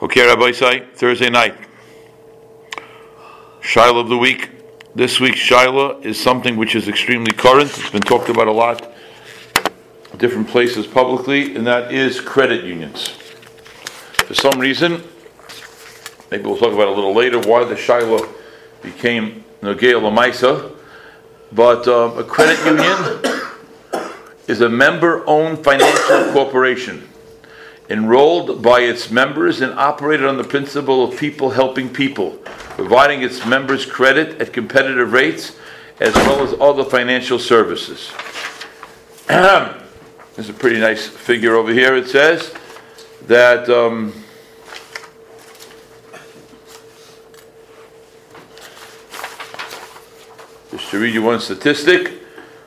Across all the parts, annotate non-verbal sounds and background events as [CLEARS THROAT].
Okay, Rabbi Say, Thursday night. Shiloh of the week. This week's Shiloh is something which is extremely current. It's been talked about a lot, different places publicly, and that is credit unions. For some reason, maybe we'll talk about a little later why the Shiloh became Nogea Lamaisa, but um, a credit union [COUGHS] is a member-owned financial [COUGHS] corporation enrolled by its members and operated on the principle of people helping people, providing its members credit at competitive rates as well as other financial services. [CLEARS THROAT] There's a pretty nice figure over here. It says that. Um, just to read you one statistic,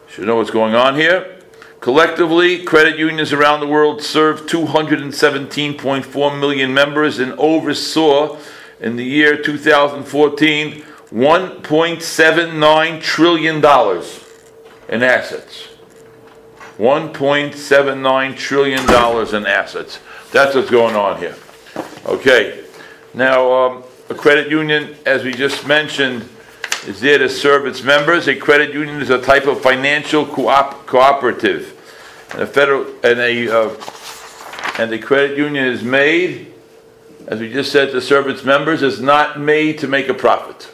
should know what's going on here. Collectively, credit unions around the world serve 217.4 million members and oversaw in the year 2014 $1.79 trillion in assets. $1.79 trillion in assets. That's what's going on here. Okay. Now, um, a credit union, as we just mentioned, is there to serve its members. A credit union is a type of financial co-op- cooperative. And a federal and a uh, and the credit union is made, as we just said, to serve its members. Is not made to make a profit.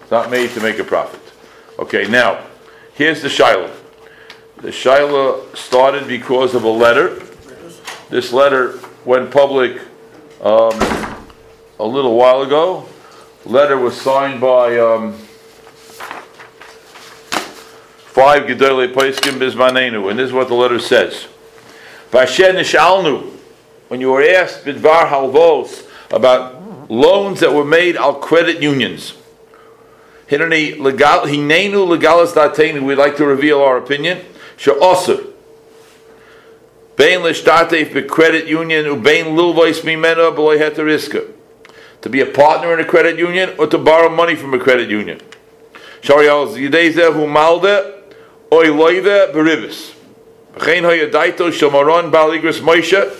It's not made to make a profit. Okay, now here's the Shiloh. The Shiloh started because of a letter. This letter went public um, a little while ago letter was signed by um, five Gedolei Paiskim Bizmanenu, and this is what the letter says. When you were asked Bidvar Halvos about loans that were made al credit unions. Legalis we'd like to reveal our opinion. Be-credit union to be a partner in a credit union or to borrow money from a credit union. Oy loive beribis. V'chein hoya daito shomaron baligris Moshe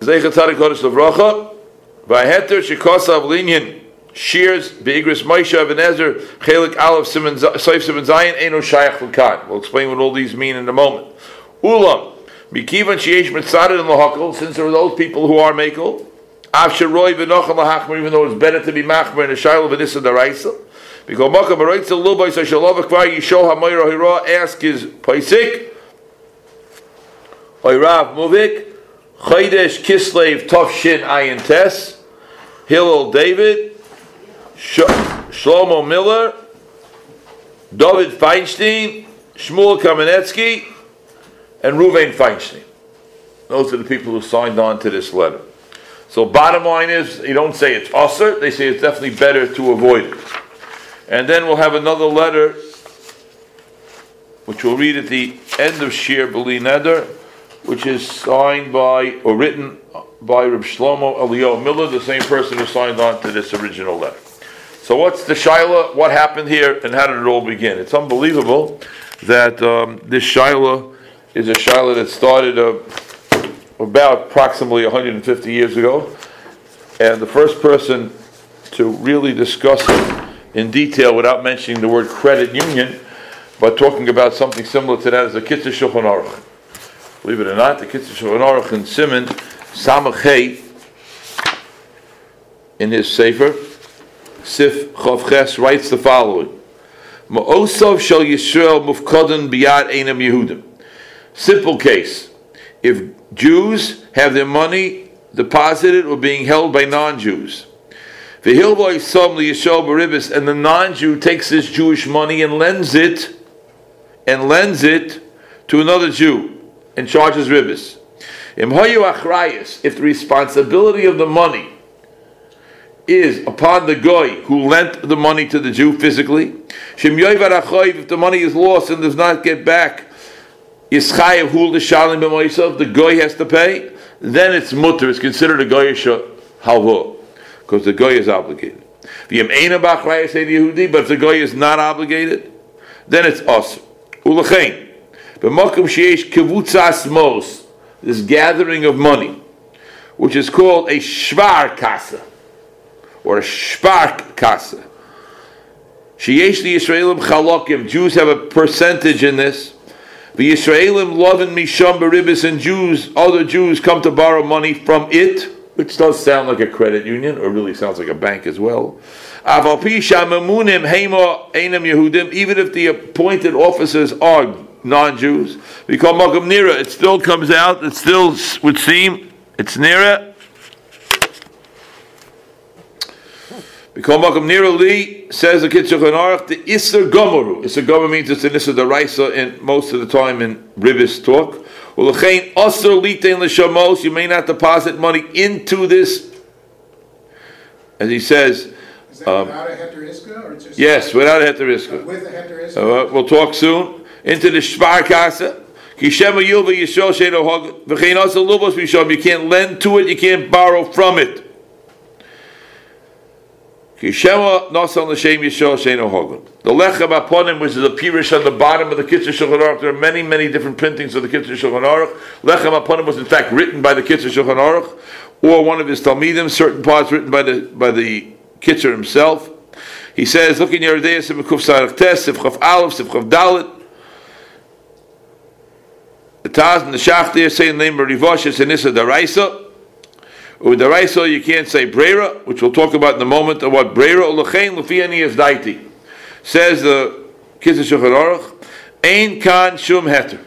Zeichat Tzadik Kodesh Levracha V'aheter shikosav linyan shears beigris Moshe Even HaEzer chelik aleph simen Seif simen Zayin eno shayach l'kan. We'll explain what all these mean in a moment. Ulam Mikivan sheyesh mitzadet in lahakol since there are those people who are makel Avsharoi v'nocham lahachmer, even though it's better to be machmer in a shayla v'nisa daraisa. Ask his paisik. Oyrav Muvik, Chaydesh Kislev Tov Ayin Tes, Hillel David, Shlomo Miller, David Feinstein, Shmuel Kamenetsky, and Ruvain Feinstein. Those are the people who signed on to this letter. So bottom line is, you don't say it's usr, they say it's definitely better to avoid it. And then we'll have another letter, which we'll read at the end of Shir Beli Neder, which is signed by, or written by Reb Shlomo Eliyahu Miller, the same person who signed on to this original letter. So what's the Shiloh? What happened here, and how did it all begin? It's unbelievable that um, this Shiloh is a Shiloh that started uh, about approximately 150 years ago. And the first person to really discuss it in detail without mentioning the word credit union, but talking about something similar to that is the Kitzur Shulchan Aruch. Believe it or not, the Kitzur Shulchan Aruch in Simon Samachay in his Sefer Sif Chavches writes the following: Ma'osav shel Yisrael mufkadan biyad einam Yehudim. Simple case. If Jews have their money deposited or being held by non-Jews. And the non-Jew takes this Jewish money and lends it, and lends it to another Jew and charges ribbis. If the responsibility of the money is upon the guy who lent the money to the Jew physically, if the money is lost and does not get back, the goy has to pay, then it's mutter, it's considered a goyish halva, because the goy is obligated. Yehudi, but if the goy is not obligated, then it's us. Ulachein, b'mokum sheyesh kivutzas mos, this gathering of money, which is called a shvar kasa or a shpark kasa. Sheyesh the Yisraelim chalokim. Jews have a percentage in this. The Yisraelim loving misham beribis and Jews, other Jews come to borrow money from it, which does sound like a credit union, or really sounds like a bank as well. Even if the appointed officers are non-Jews, because Magam Nira, it still comes out, it still would seem, it's Nira, Because Makam Nira says the Kitzur Aruch, the Isser Gomoru. Isser Gomoru means it's an Isser Daraisa in most of the time in Ribis talk. Ulechein Osir Litein L'Shamos, you may not deposit money into this, as he says, um, without a heter yes, without a heter uh, with a heter uh, we'll talk soon. Into the Shvar Kasa. You can't lend to it, you can't borrow from it. The Lechem Aponim, which is a pirish on the bottom of the Kitzur Shulchan Aruch. There are many, many different printings of the Kitzur Shulchan Aruch. Lechem Aponim was in fact written by the Kitzur Shulchan Aruch, or one of his Talmidim. Certain parts written by the by the Kitzur himself. He says, look in Yeridei Sivkuf Sarach Tes, Sivchav Aleph, Sivchav Dalit. The Taz and the Shach there say the name of Rivosh is Anissa Daraisa. With the Raisa, you can't say Brera, which we'll talk about in a moment, of what Brera Ulachain Lufiani is Daiti. Says the Kitzur Shulchan Ein Kan Shum Heter.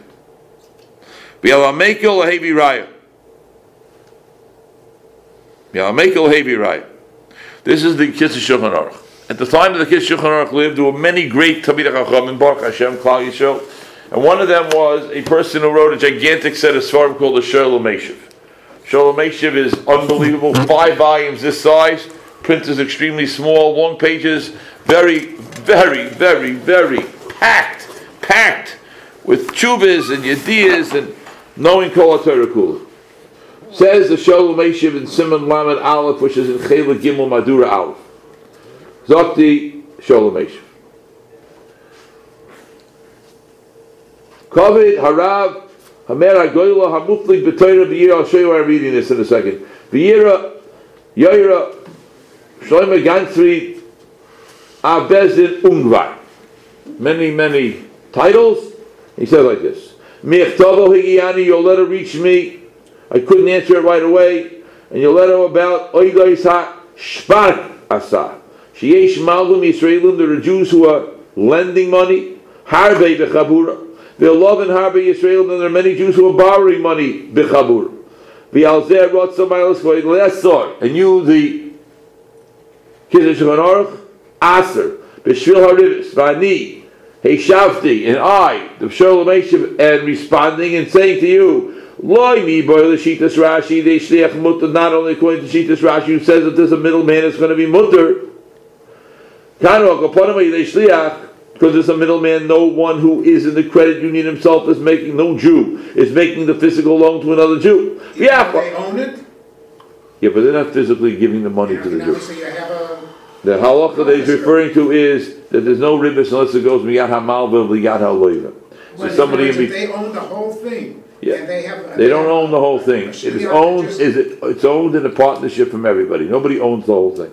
V'yalamekel Lahevi Raya. V'yalamekel Lahevi Raya. This is the Kitzur Shulchan Aruch. At the time that the Kitzur Shulchan Aruch lived, there were many great Talmidei Chacham in Baruch Hashem, Klal Yisrael, and one of them was a person who wrote a gigantic set of svarim called the Sho'el U'Meshiv. Sho'el U'Meshiv is unbelievable. Mm-hmm. Five volumes this size. Print is extremely small. Long pages. Very, very, very, very packed, packed with chuvas and yediyas and knowing Kol HaTorah Says the Sho'el U'Meshiv in Simon Lamed Aleph, which is in Chela Gimel Madura Aleph. Zokti Sho'el U'Meshiv. Kovid Harav Hamer Agoyla Hamuflik B'Torah B'Yira. I'll show you why I'm reading this in a second. B'Yira Yoira Shlomo Gantzri Abezin Ungvar. Many, many titles. He said like this. Michtavo Higiani, your letter reached me. I couldn't answer it right away. And your letter about Oigois Ha Shpark Asa. Sheyesh Malvum Yisraelim, there are Jews who are lending money. Harbe Bechabura. The love in Harbor Yisrael, and there are many Jews who are borrowing money bichabur. V'alzeh rotza miles lesor, and you the Kiddush Aruch Aser b'shvil harivis v'ani Heishavti and I the Shalom and responding and saying to you. Loi mi boy the Shitas Rashi they shliach mutter not only according to Shitas Rashi who says that there's a middleman that's going to be mutter. Kanu akaponim they shliach because there's a middleman, no one who is in the credit union himself is making, no Jew is making the physical loan to another Jew. Yeah, they own it. Yeah, but they're not physically giving the money to the Jew. A... The halacha that he's referring to is that there's no ribbis unless it goes miyat hamalva v'yat haloiva. So somebody in be- they own the whole thing. Yeah. they, have, they don't own the whole thing. It is owned. Is it? It's owned in a partnership from everybody. Nobody owns the whole thing.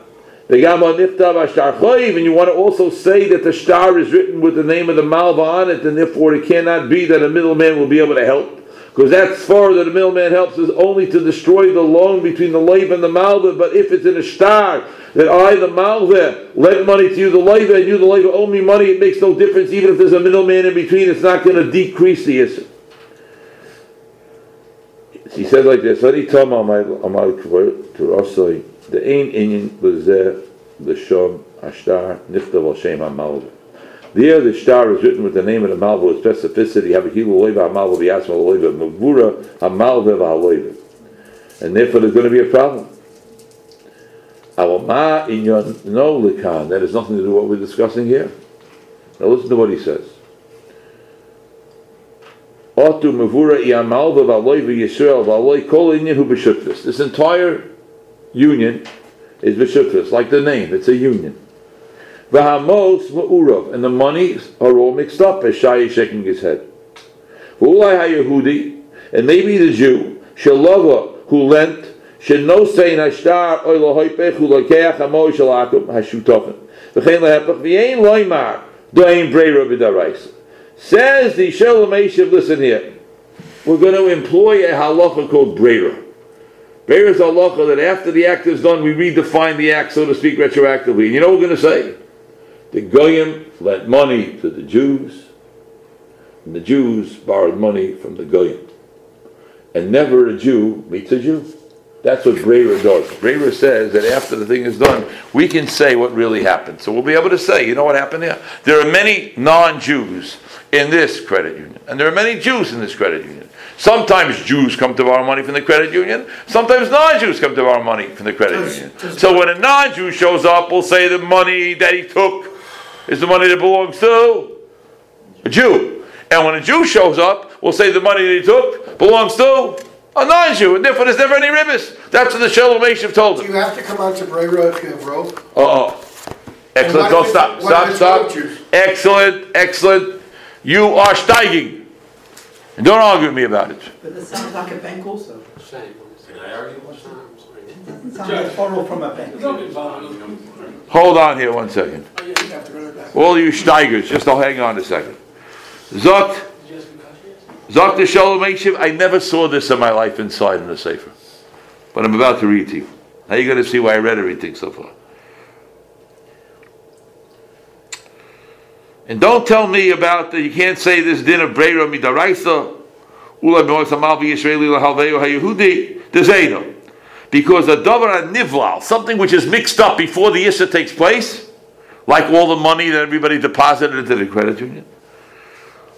and you want to also say that the star is written with the name of the Malva on it, and therefore it cannot be that a middleman will be able to help. Because that's far that a middleman helps is only to destroy the loan between the Leiv and the Malva. But if it's in a star that I, the Malva, lent money to you, the Leiva, and you, the Leiva, owe me money, it makes no difference. Even if there's a middleman in between, it's not going to decrease the issue. He says like this, The ein inyan lezeh l'shom ashtar nichtav al shem ha'malva. There, the star is written with the name of the malva with specificity. Mavura. And therefore, there's going to be a problem. Our ma in your no likan. That has nothing to do with what we're discussing here. Now listen to what he says. Otu mevura iamal v'valoi v'yisrael v'aloi kol inyan hu b'shutvis. This entire union is b'shutvis, like the name, it's a union. V'hamos ma'urav, and the monies are all mixed up, as Shai is shaking his head. V'ulai ha-Yehudi, and maybe the Jew, shalava, who lent, שenosein hashtar oy lohoipech hu lokeach hamo shalakum hashutofim. V'chein lehepach v'yein loymar doin breira b'daraisa. Says the Sho'el U'Meshiv, listen here, we're going to employ a halacha called breira. Breira is halacha that after the act is done, we redefine the act, so to speak, retroactively. And you know what we're going to say? The Goyim lent money to the Jews, and the Jews borrowed money from the Goyim. And never a Jew meets a Jew. That's what Breira does. Breira says that after the thing is done, we can say what really happened. So we'll be able to say, you know what happened there? There are many non-Jews in this credit union, and there are many Jews in this credit union. Sometimes Jews come to borrow money from the credit union. Sometimes non-Jews come to borrow money from the credit union. So when a non-Jew shows up, we'll say the money that he took is the money that belongs to a Jew. And when a Jew shows up, we'll say the money that he took belongs to a non-Jew, and therefore there's never any ribbis. That's what the Sho'el U'Meshiv told Do him. you have to come on to Brera if you have rope? Uh oh. Excellent. Don't stop. Stop. what if it's Stop. Excellent. Excellent. You are steiging. And don't argue with me about it. But this sounds like a bank also. Same. Can I argue one time? Sounds like borrow from a bank. Hold on here one second. Yeah, you have to go to the back. All you steigers, just oh, hang on a second. Zot, Zot the Shalom I never saw this in my life inside in the Sefer. But I'm about to read to you. Now you're going to see why I read everything so far. And don't tell me about that you can't say this din of Breira Midaraisa, Ula Mois Amalvi Yisraeli Lahalveo HaYehudi, Dezeido. Because a davar nivlal, something which is mixed up before the issa takes place, like all the money that everybody deposited into the credit union.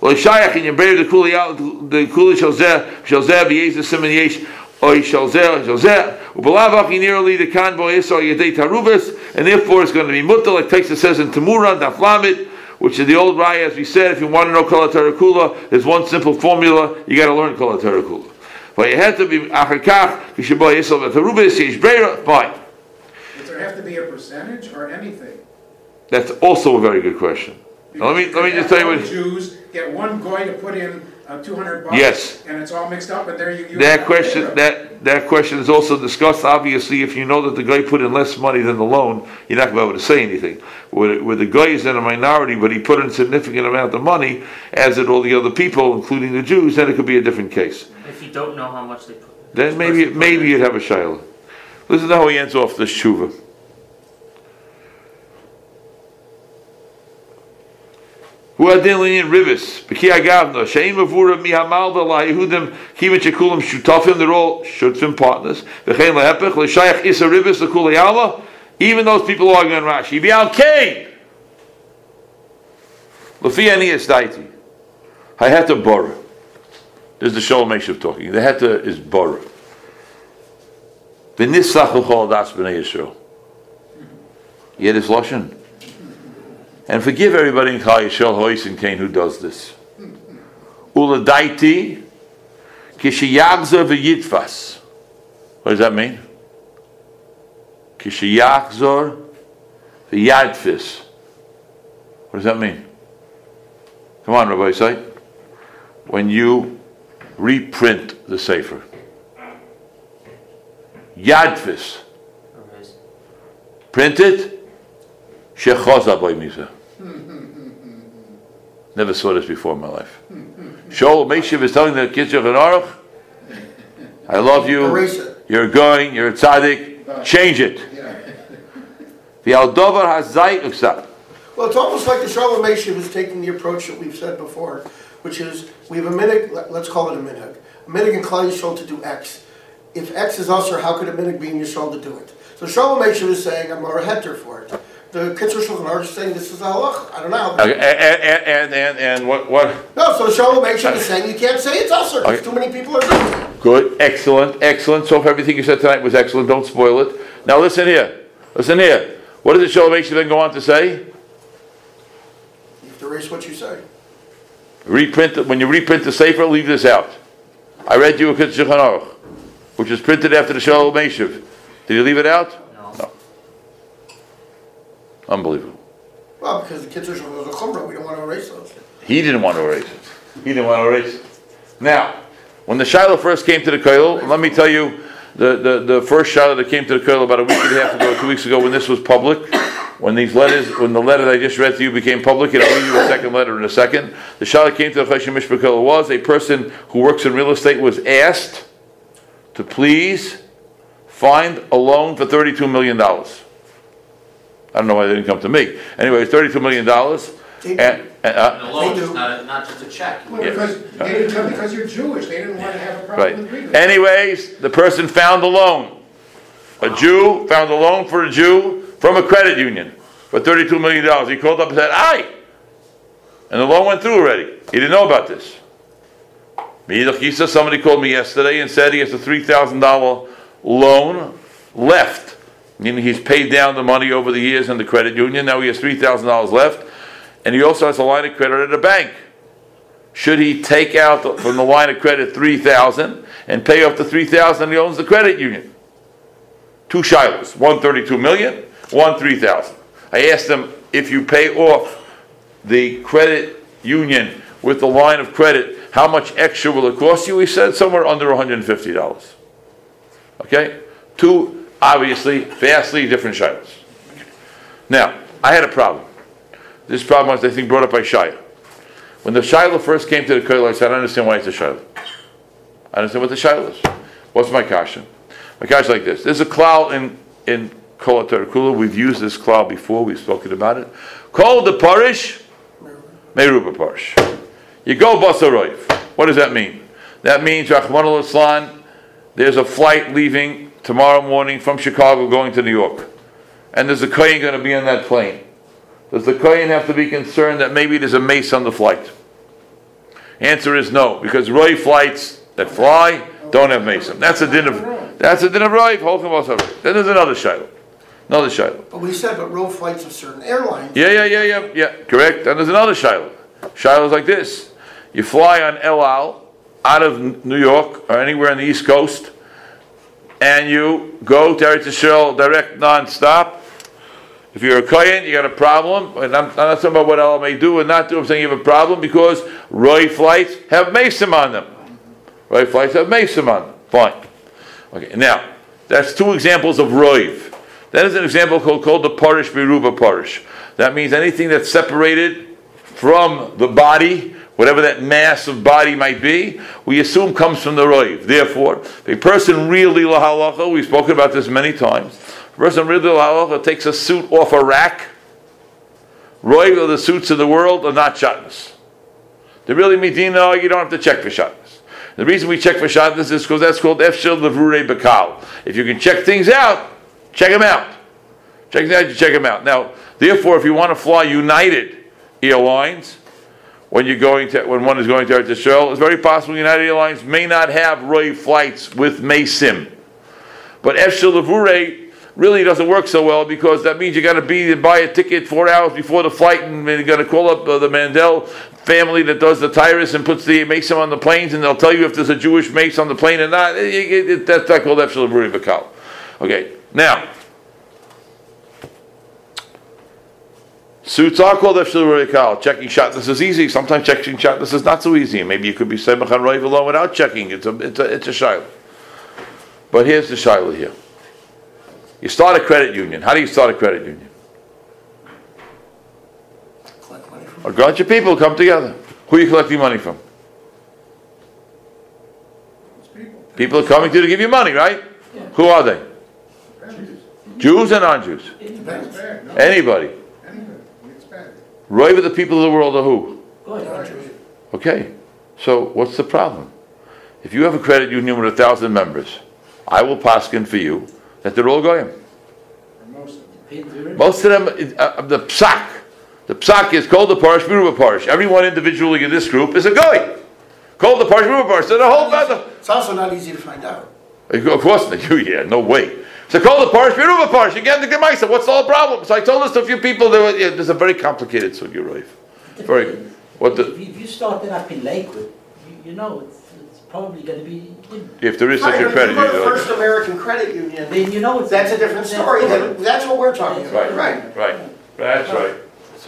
Well, shayach in your the kuli the kuli shalzeh shalzeh v'yez the simen yesh ubelavach in nearly the bo issa yedei tarubas and therefore it's going to be mutal like Texas says in Tamuran daflamit which is the old raya as we said if you want to know kol kula there's one simple formula you got to learn kol kula. But you have to be achar kach v'shebo yisol v'tarubas yesh breira fine Does there have to be a percentage or anything? that's also a very good question. Now, let me let me just tell you what Jews get one guy to put in uh, two hundred bucks. Yes. And it's all mixed up, and there you. you That question, zero. that, that question is also discussed, obviously, if you know that the guy put in less money than the loan, you're not gonna be able to say anything. Where, where the guy is in a minority, but he put in a significant amount of money, as did all the other people, including the Jews, then it could be a different case. If you don't know how much they put. Then maybe, maybe you'd have a shiloh. Listen to how he ends off this tshuva. Hu adin linyan ribis, b'ki agavna, she'im avura mi hamalda la Yehudim, kivin shekulim shutafim, they're all shutfim partners, v'chein lehepech, l'shayach isa ribis, l'kul yala, even those people arguing Rashi, v'alkein, l'fi ani esdaiti, I had to borrow. This is the Sho'el U'Meshiv talking, the heta is borrow. V'nisach l'chol das b'nei Yisrael. Hear this lashon? And forgive everybody in Chal Yisrael Hois and Cain who does this. Uladaiti kishiyagzer v'yitfas. What does that mean? Kishiyagzor v'yadfis. What does that mean? Come on, Rabbi say. When you reprint the Sefer. Yadfis. Print it. Shechoza boy misa. Never saw this before in my life. Sho'el U'Meshiv is telling the kids of an Aruch, I love you. You're going. You're a tzaddik. Change it. The aldover hazay uksa. Well, it's almost like the Sho'el U'Meshiv is taking the approach that we've said before, which is, we have a minhag, let- let's call it a minhag. A minhag in Klal Yisrael to do X. If X is usher, how could a minhag be in Yisrael to do it? So Sho'el U'Meshiv is saying, I'm a heter for it. The Kitzur Shulchan Aruch is saying, this is a halach. I don't know. And, and, and, and what, what? No, so Sho'el U'Meshiv is saying, you can't say it's usher, because Okay. too many people are doing it. Good. Excellent. Excellent. So if everything you said tonight was excellent, don't spoil it. Now listen here. Listen here. What does the Shalom then go on to say? You have to Erase what you say. Reprint, when you reprint the Sefer, leave this out. I read you a Kitzur Shulchan Aruch, which was printed after the Sho'el U'Meshiv. Did you leave it out? Unbelievable. Well, because the kids are showing those a chumrah, we don't want to erase those. He didn't want to erase it. He didn't want to erase it. Now, when the Shiloh first came to the Koil, let me tell you, the, the, the first Shiloh that came to the Koil about a week and a half ago, two weeks ago, when this was public, when these letters, when the letter that I just read to you became public, and I'll read you a second letter in a second, the Shiloh came to the Chashim Mishpah Koil was a person who works in real estate was asked to please find a loan for $32 million. I don't know why they didn't come to me. Anyway, it's $32 million. And, and, uh, And a loan, They just do. not, not just a check. Well, because, they didn't come because you're Jewish, they didn't want to have a Right. problem with reading. Anyways, the person found the loan. A Jew found a loan for a Jew from a credit union for $32 million. He called up and said, Aye. And the loan went through already. He didn't know about this. Meidach Yisa, somebody called me yesterday and said he has a $3,000 loan left. Meaning he's paid down the money over the years in the credit union. Now he has $3,000 left. And he also has a line of credit at a bank. Should he take out the- from the line of credit three thousand and pay off the three thousand he owns the credit union? Two shilas, one thirty-two million, one three thousand. I asked him, if you pay off the credit union with the line of credit, how much extra will it cost you? He said somewhere under hundred and fifty dollars. Okay? Two, obviously, vastly different shilas. Now, I had a problem. This problem was, I think, brought up by Shia. When the Shiloh first came to the Koil, I said, I don't understand why it's a Shiloh. I understand what the Shiloh is. What's my kasha? My kasha like this. There's a cloud in, in Kol Kula. We've used this cloud before. We've spoken about it. Called the Parish, Meruba Parish. You go Basaroiv. What does that mean? That means, Rahman al Islan, there's a flight leaving tomorrow morning from Chicago going to New York. And there's a Kohen going to be on that plane. Does the Kohen have to be concerned that maybe there's a mace on the flight? Answer is no, because Roy flights that fly don't have mason. That's a din of that's a din of Roy. Then there's another shiloh, another shiloh. But we said, but row flights of certain airlines, Yeah, yeah, yeah, yeah, yeah. Correct. And there's another shiloh. Shiloh's like this: you fly on El Al out of New York or anywhere on the East Coast, and you go to Eretz Yisrael direct non-stop. If you're a Kohen, you got a problem, and I'm, I'm not talking about what Allah may do and not do. I'm saying you have a problem because Roy flights have Mason on them. Roy flights have Mason on them. Fine. Okay. Now that's two examples of Roiv. That is an example called, called the Parish Beruba Parish. That means anything that's separated from the body, whatever that mass of body might be, we assume comes from the Roiv. Therefore, a person really lahalacha, we've spoken about this many times, a person really lahalacha takes a suit off a rack, Roiv of the suits of the world are not shatnez. They really medina, you don't have to check for shatnez. The reason we check for shatnez is because that's called efshel levure bekal. If you can check things out, check them out. Check them out, you check them out. Now, therefore, if you want to fly United Airlines, when you're going to, when one is going to Eretz Yisrael, it's very possible United Airlines may not have Roy flights with Maysim. But Levure really doesn't work so well because that means you got to be buy a ticket four hours before the flight, and you got to call up uh, the Mandel family that does the tyrus and puts the mason on the planes, and they'll tell you if there's a Jewish mace on the plane or not. It- it- it- that's not called Efshel Levure Bakal. Okay, now. Suits are called Efshel Levure Bakal. Checking shot, this is easy. Sometimes checking shot, this is not so easy. Maybe you could be Semach and Roiv alone without checking. It's a, it's a, it's a shiloh. But here's the shiloh here. You start a credit union. How do you start a credit union? collect money from. A bunch of people come together. Who are you collecting money from? People. People are coming to you to give you money, right? Who are they? Jews Jews and non-Jews. It's Anybody. It's. Right with the people of the world are who? Good. Okay. So what's the problem? If you have a credit union with a thousand members, I will paskin for you that they're all going. For most of them. Most of them, uh, the psak. The psak is called the parish, Biruba parish. Everyone individually in this group is a guy. Called the parish, Biruba parish. So the whole other. It's also not easy to find out. Of course not. [LAUGHS] You, yeah, no way. So call the parish, Biruba parish. Again, the Gemaisa. What's the whole problem? So I told this to a few people. There was, yeah, there's a very complicated sugi, Raif. Very good. What the, If you, if start it up in Lakewood, you, you know, it's, it's probably gonna be, if there is such Right, a credit if you union. First American Credit Union, then you know it's. that's a different story, Then that's what we're talking about, right? Right, Right. that's right. It's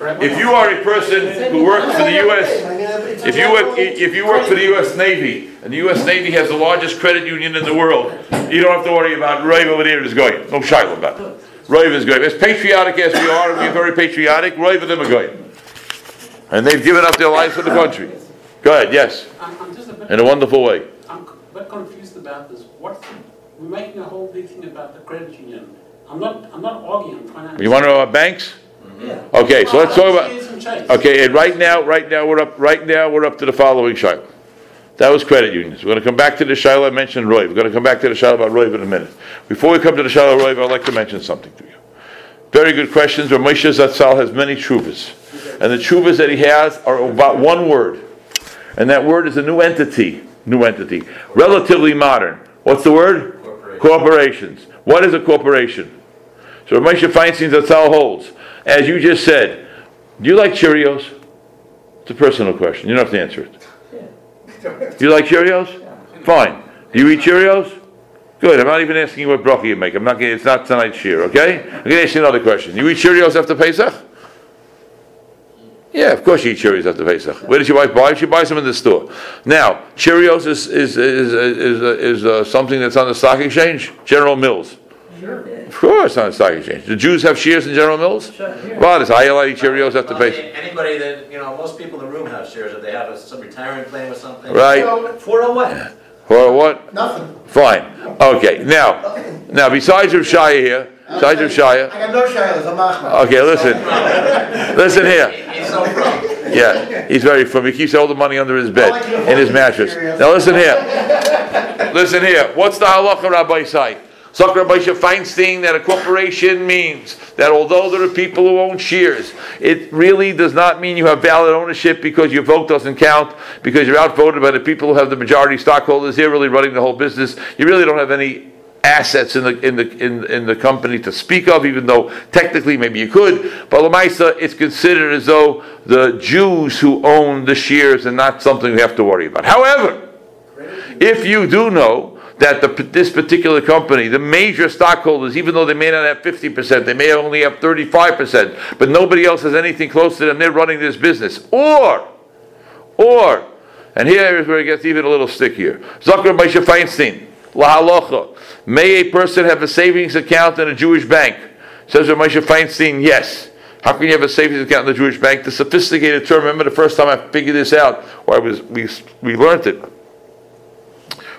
the same like with Alon. If you are a person who works for the US, I mean, it's a if you work, if you work for the US Navy, and the US Navy has the largest credit union in the world, you don't have to worry about Rave over there is going, no shiloh about it. Rave is going, as patriotic as we are, and we're very patriotic, Rave and them are going. And they've given up their lives for the country. Go ahead, yes, I'm, I'm just a bit, in a wonderful way. I'm a bit confused about this. What's, the- we're making a whole big thing about the credit union. I'm not, I'm not arguing, I'm trying to. You wanna know about banks? Yeah. Okay, so let's talk about. Shares and Okay, and right now, right now, we're up, right now, we're up to the following Shiloh. That was credit unions. We're gonna come back to the Shiloh I mentioned Roy. We're gonna come back to the Shiloh about Roy in a minute. Before we come to the Shiloh Roy, I'd like to mention something to you. Very good questions, but Moshe Zatzal has many chuvas. And the chuvas that he has are about one word. And that word is a new entity, new entity, relatively modern. What's the word? Corporations. What is a corporation? So Moshe Feinstein Zatzal holds, as you just said, do you like Cheerios? It's a personal question. You don't have to answer it. Do you like Cheerios? Fine. Do you eat Cheerios? Good. I'm not even asking you what broccoli you make. I'm not. Gonna, it's not tonight's shir. Okay. I'm going to ask you another question. You eat Cheerios after Pesach? Yeah, of course you eat Cheerios after Pesach. Where does your wife buy? She buys them in the store. Now, Cheerios is is is is, is, uh, something that's on the stock exchange. General Mills. Of course, on the stock exchange. The Jews have shares in General Mills. Well, it's I eat Cheerios after Well, Pesach. Anybody that, you know, most people in the room have shares, if they have a- some retirement plan or something. Right. For a what? Or what? Nothing. Fine. Okay. Now, now besides Rav Shaya here, besides Rav Shaya. I got no shilas, I'm Ahmed. Okay, listen. Listen here. He's so from. Yeah, he's very firm. He keeps all the money under his bed, in his mattress. Now listen here. Listen here. What's the halacha, Rabbi Say? Suck Rabbi Feinstein that a corporation means that although there are people who own shares, it really does not mean you have valid ownership because your vote doesn't count, because you're outvoted by the people who have the majority stockholders. They're really running the whole business. You really don't have any assets in the in the in, in the company to speak of, even though technically maybe you could. But Lamaisa, it's considered as though the Jews who own the shares are not something we have to worry about. However, if you do know that the, this particular company, the major stockholders, even though they may not have 50%, they may only have 35%, but nobody else has anything close to them, they're running this business. Or, or, and here is where it gets even a little stickier. Zakir Moshe Feinstein, La Halacha. May a person have a savings account in a Jewish bank? Says Moshe Feinstein, yes. How can you have a savings account in the Jewish bank? The sophisticated term, remember the first time I figured this out, or I was, we, we learned it.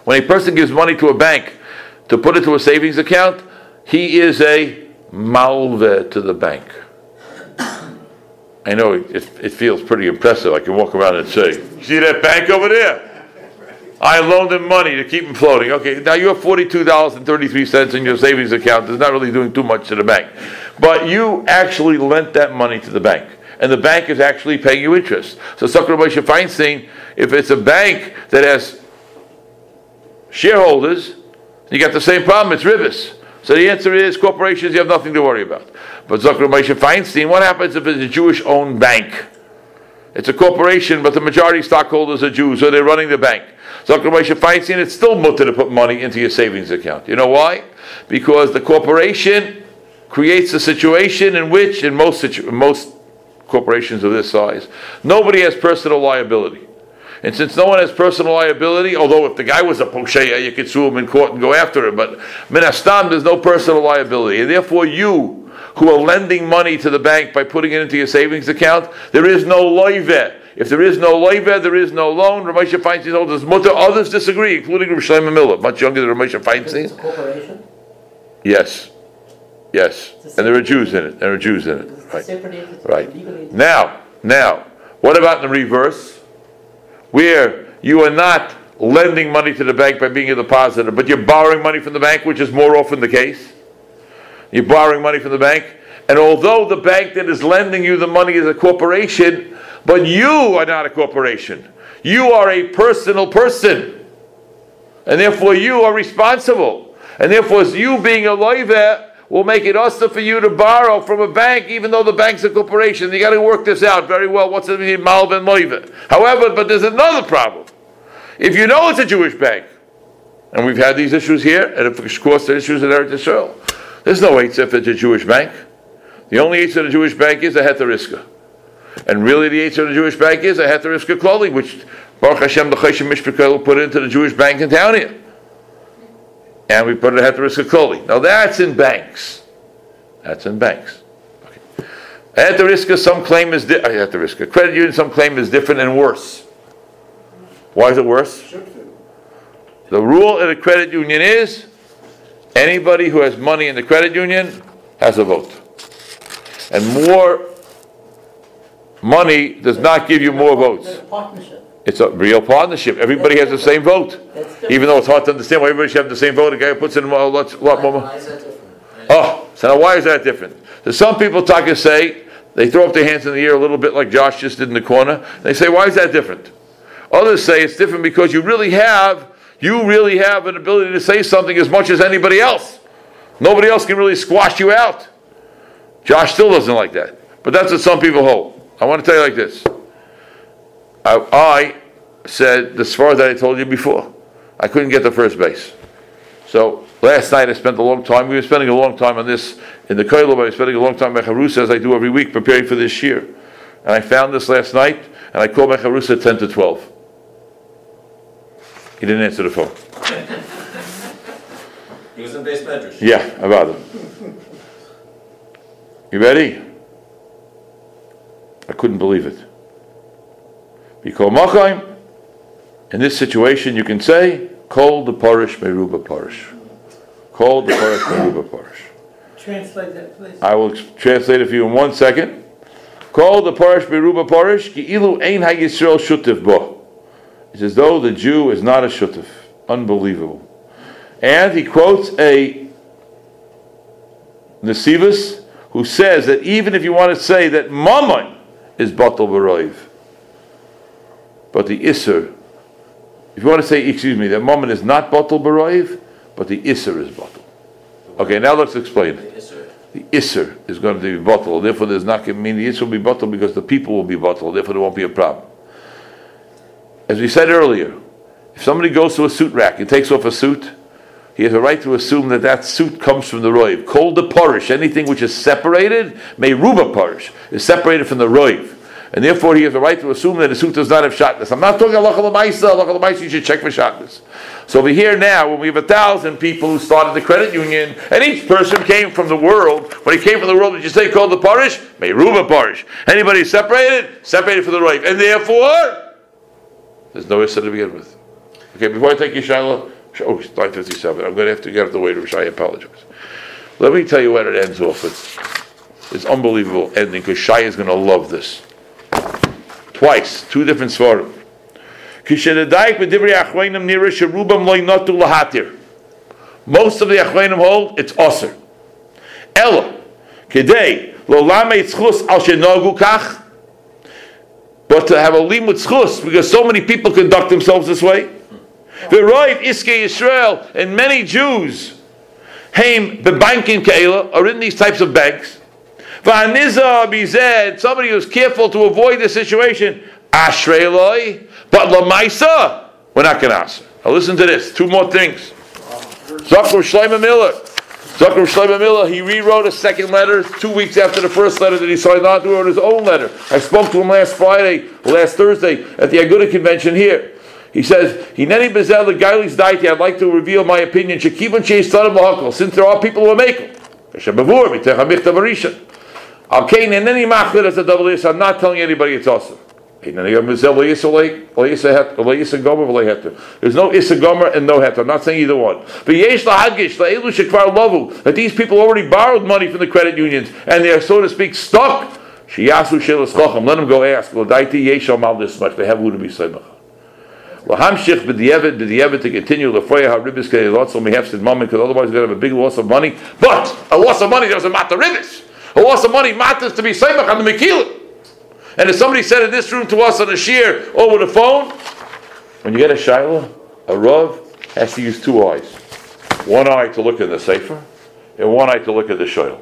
When a person gives money to a bank to put it to a savings account, he is a malve to the bank. I know it, it feels pretty impressive. I can walk around and say, see that bank over there? I loaned him money to keep him floating. Okay, now you have $42.33 in your savings account. It's not really doing too much to the bank. But you actually lent that money to the bank. And the bank is actually paying you interest. So Sakra Moshe Feinstein, if it's a bank that has shareholders, you got the same problem, it's ribis. So the answer is corporations, you have nothing to worry about. But Zucker Moshe Feinstein, what happens if it's a Jewish owned bank? It's a corporation, but the majority stockholders are Jews, so they're running the bank. Zucker Moshe Feinstein, it's still mutter to put money into your savings account. You know why? Because the corporation creates a situation in which, in most, situ- most corporations of this size, nobody has personal liability. And since no one has personal liability, although if the guy was a posheya, you could sue him in court and go after him, but minastam, there's no personal liability. And therefore, you who are lending money to the bank by putting it into your savings account, there is no loive. If there is no loive, there is no loan. Ramesha Feinstein holds his mutter. Others disagree, including Rav Shlomo Miller, much younger than Ramesha It's a Feinstein. corporation? Yes. Yes. And there are Jews in it. There are Jews in it. Right. Right. Now, now, what about in the reverse? Where you are not lending money to the bank by being a depositor, but you're borrowing money from the bank, which is more often the case. You're borrowing money from the bank, and although the bank that is lending you the money is a corporation, but you are not a corporation. You are a personal person. And therefore you are responsible. And therefore you being a loive, will make it also for you to borrow from a bank, even though the bank's a corporation. You got to work this out very well. What's it mean, Malvin Loiva? However, but there's another problem. If you know it's a Jewish bank, and we've had these issues here, and of course the issues in Eretz Yisrael, there's no eight if it's a Jewish bank. The only eight of a Jewish bank is a heteriska. And really the eight of the Jewish bank is a heteriska clothing, which Baruch Hashem, the Chayshim Mishpachel put into the Jewish bank in town here. And we put it at heteriska clothing. Now that's in banks. That's in banks. Okay. At the risk of some claim is di- uh, at the risk of credit union, some claim is different and worse. Why is it worse? The rule in a credit union is anybody who has money in the credit union has a vote. And more money does not give you more votes. It's a partnership. It's a real partnership. Everybody has the same vote. Even though it's hard to understand why everybody should have the same vote, a guy who puts in a lot, lot more. Why is that different? Oh, so now why is that different? So some people talk and say, they throw up their hands in the air a little bit like Josh just did in the corner. They say, why is that different? Others say it's different because you really have, you really have an ability to say something as much as anybody else. Nobody else can really squash you out. Josh still doesn't like that. But that's what some people hold. I want to tell you like this. I, I said the far that I told you before. I couldn't get the first base. So last night I spent a long time. We were spending a long time on this in the Koilov. I was spending a long time by Harusa as I do every week, preparing for this year. And I found this last night, and I called my Harusa at ten to twelve. He didn't answer the phone. [LAUGHS] He was in base medrash. Yeah, about it. You ready? I couldn't believe it. In this situation, you can say, call the Parish Meruba Parish. Call the Parish Meruba Parish. Translate that, please. I will translate it for you in one second. Call the Parish Meruba Parish, Ki ilu ein ha-Yisrael shutif bo. It's as though the Jew is not a shutif. Unbelievable. And he quotes a Nesivus who says that even if you want to say that Mammon is Batal Baroiv, but the Isser, if you want to say, excuse me, that Mammon is not Batal Baroiv, but the Isser is Batal. Okay, now let's explain. The Isser is going to be Batal, therefore there's not going to mean the Isser will be Batal because the people will be Batal, therefore there won't be a problem. As we said earlier, if somebody goes to a suit rack and takes off a suit, he has a right to assume that that suit comes from the roiv. Called the parish, anything which is separated, may ruba parish, is separated from the roiv. And therefore he has a right to assume that the suit does not have shatness. I'm not talking Allah Lamaisa, Allah Lamaisa, you should check for shatness. So over here now, when we have a thousand people who started the credit union, and each person came from the world, when he came from the world, did you say called the parish? May ruba parish. Anybody separated? Separated from the roiv. And therefore, there's no issa to begin with. Okay, before I take you, Shiloh, oh, it's 957. I'm going to have to get out the way to Rish. I apologize. Let me tell you what it ends off with. It's unbelievable ending because Shai is going to love this. Twice, two different svarim. Most of the achroinim hold it's osir. Ella, kedei lo lama yitzchus al shenogu kach. But to have a limud schus because so many people conduct themselves this way. V'roiv iske Yisrael and many Jews Haim bebanking keila are in these types of banks. Somebody who's careful to avoid the situation. Ashrei loy, but lamaisa, we're not going to answer. Now listen to this. Two more things. Zakir Shlomo Miller. Zakir Shlomo Miller, he rewrote a second letter two weeks after the first letter that he signed on to, wrote his own letter. I spoke to him last Friday, last Thursday, at the Aguda convention here. He says, Hineni bezel the gailis daiti, I'd like to reveal my opinion. Sheistarim lahakol, since there are people who are making. Kain and any machlir as a double is, I'm not telling anybody it's awesome. There's no Issa Gomer and no Het. I'm not saying either one. But Yesh Lahagish, La'elu Shekvar Lovu, that these people already borrowed money from the credit unions and they're, so to speak, stuck. Shiyasu Shelas let them go ask. Well, Daiti Yesh Amal this much. They have who to be Semach. Lahamshich b'di'evet b'di'evet to continue lefoya haribis kei lots on behalf because otherwise we're going to have a big loss of money. But a loss of money doesn't matter ribis. A loss of money matters to be semach on the mekila. And if somebody said in this room to us on a shear over the phone, when you get a shiloh, a rav has to use two eyes. One eye to look in the sefer, and one eye to look at the shoyl.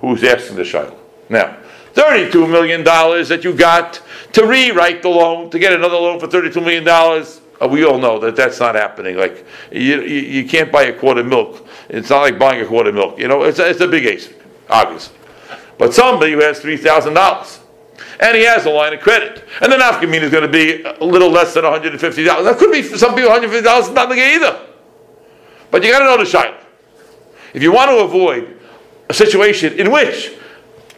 Who's asking the shoyl? Now, $32 million that you got to rewrite the loan, to get another loan for $32 million, uh, we all know that that's not happening. Like, you, you, you can't buy a quart of milk. It's not like buying a quart of milk. You know, it's a, it's a big ace, obviously. But somebody who has $3,000 and he has a line of credit, and the nafkamin is going to be a little less than $150. That could be for some people $150 is nothing either. But you got to know the shayla. If you want to avoid a situation in which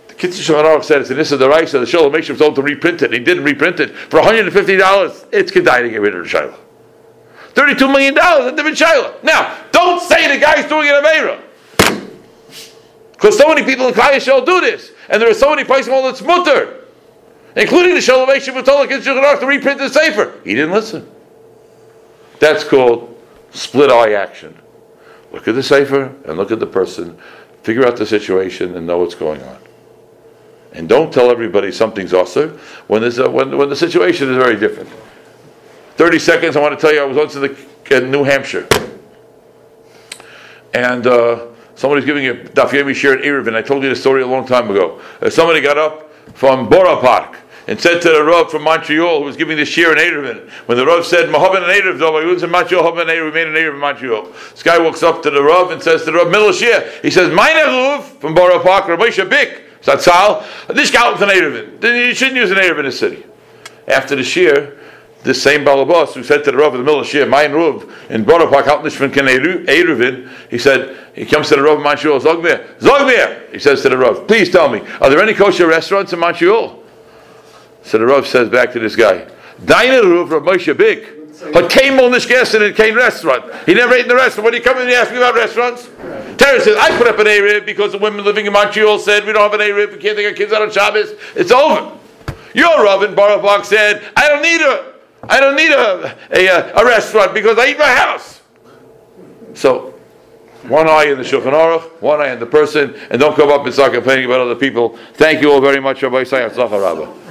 the Kitzur Shulchan said it's an Issa Daraisa, the Sho'el U'Meshiv told to reprint it, and he didn't reprint it for $150, it's Kedai to get rid of the shayla. $32 million, a different shayla. Now, don't say the guy's doing it Avera. Because so many people in Klal Yisrael do this, and there are so many places where it's mutter, including the Shalom told Kitzur Shulchan to reprint the Sefer. He didn't listen. That's called split eye action. Look at the Sefer and look at the person, figure out the situation and know what's going on. And don't tell everybody something's usher when, there's a, when, when the situation is very different. 30 seconds, I want to tell you, I was once in, the, in New Hampshire. And uh, somebody's giving a Daf Yomi share at Eruvin. I told you the story a long time ago. Uh, somebody got up from Borough Park and said to the Rav from Montreal who was giving the shiur in Eruvin, when the Rav said, Mohammed and Erev, though, I was in Montreal, Mohammed and Erev, made an eruv in Montreal. This guy walks up to the Rav and says to the Rav, Middle Shir, he says, Meine Rav from Borough Park, Rav Moshe Bick, Satzal, this guy was an Erevin. Then you shouldn't use an eruv in the city. After the shiur, this same Balabas who said to the Rav in the middle of Shir, Mein Rav, in Haltnish von Ken Erevin, he said, he comes to the Rav in Montreal, Zogmir, Zogmir, he says to the Rav, please tell me, are there any kosher restaurants in Montreal? So the Rav says back to this guy, Deine Rav, Rav Moshe Bick, came on this guest in a cane restaurant. He never ate in the restaurant. When he come in, he asked me about restaurants. Terry says, I put up an A-rib because the women living in Montreal said we don't have an A-rib. We can't take our kids out on Shabbos. It's over. Your Rav in Borough Park said, I don't need a, I don't need a, a, a restaurant because I eat my house. So, one eye in the Shulchan Aruch, one eye in the person, and don't come up and start complaining about other people. Thank you all very much, Rabbi Sayyid Rabbah.